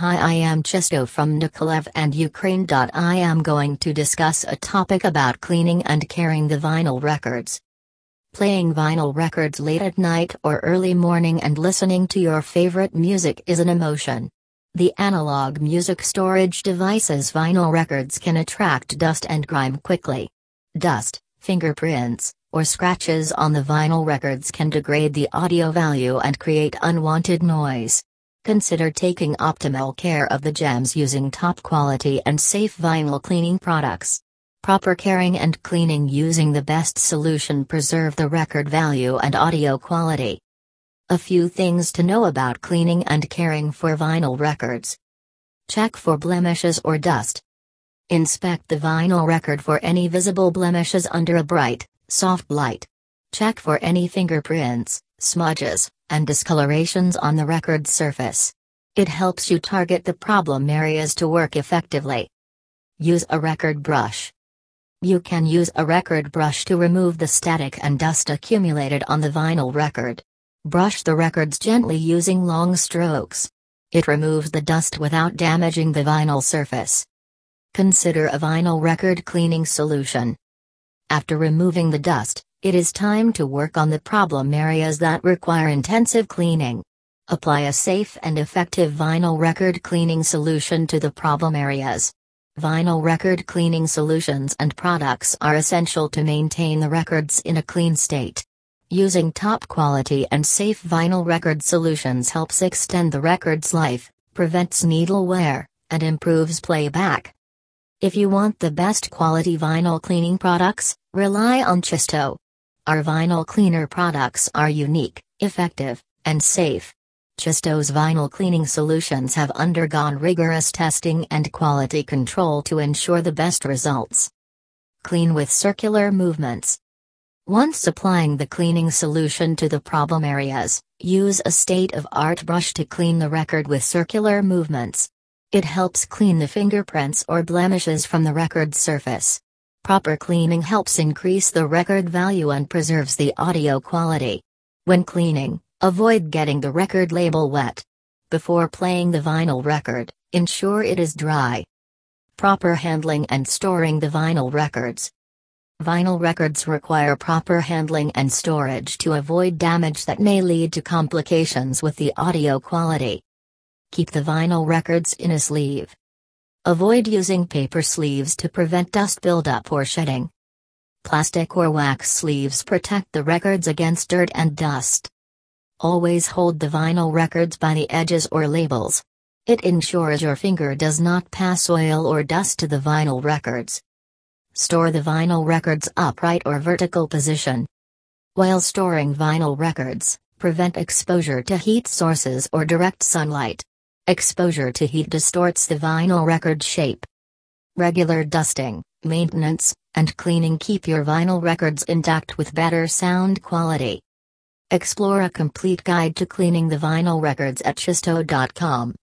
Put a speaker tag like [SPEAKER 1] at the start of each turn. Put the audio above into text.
[SPEAKER 1] Hi, I am Chisto from Nikolaev and Ukraine. I am going to discuss a topic about cleaning and carrying the vinyl records. Playing vinyl records late at night or early morning and listening to your favorite music is an emotion. The analog music storage devices vinyl records can attract dust and grime quickly. Dust, fingerprints, or scratches on the vinyl records can degrade the audio value and create unwanted noise. Consider taking optimal care of the gems using top quality and safe vinyl cleaning products. Proper caring and cleaning using the best solution preserve the record value and audio quality. A few things to know about cleaning and caring for vinyl records. Check for blemishes or dust. Inspect the vinyl record for any visible blemishes under a bright, soft light. Check for any fingerprints, smudges, and discolorations on the record surface. It helps you target the problem areas to work effectively. Use a record brush. You can use a record brush to remove the static and dust accumulated on the vinyl record. Brush the records gently using long strokes. It removes the dust without damaging the vinyl surface. Consider a vinyl record cleaning solution. After removing the dust, it is time to work on the problem areas that require intensive cleaning. Apply a safe and effective vinyl record cleaning solution to the problem areas. Vinyl record cleaning solutions and products are essential to maintain the records in a clean state. Using top quality and safe vinyl record solutions helps extend the record's life, prevents needle wear, and improves playback. If you want the best quality vinyl cleaning products, rely on Chisto. Our vinyl cleaner products are unique, effective, and safe. Chisto's vinyl cleaning solutions have undergone rigorous testing and quality control to ensure the best results. Clean with circular movements. Once applying the cleaning solution to the problem areas, use a state of art brush to clean the record with circular movements. It helps clean the fingerprints or blemishes from the record surface. Proper cleaning helps increase the record value and preserves the audio quality. When cleaning, avoid getting the record label wet. Before playing the vinyl record, ensure it is dry. Proper handling and storing the vinyl records. Vinyl records require proper handling and storage to avoid damage that may lead to complications with the audio quality. Keep the vinyl records in a sleeve. Avoid using paper sleeves to prevent dust buildup or shedding. Plastic or wax sleeves protect the records against dirt and dust. Always hold the vinyl records by the edges or labels. It ensures your finger does not pass oil or dust to the vinyl records. Store the vinyl records upright or vertical position. While storing vinyl records, prevent exposure to heat sources or direct sunlight. Exposure to heat distorts the vinyl record shape. Regular dusting, maintenance, and cleaning keep your vinyl records intact with better sound quality. Explore a complete guide to cleaning the vinyl records at chisto.com.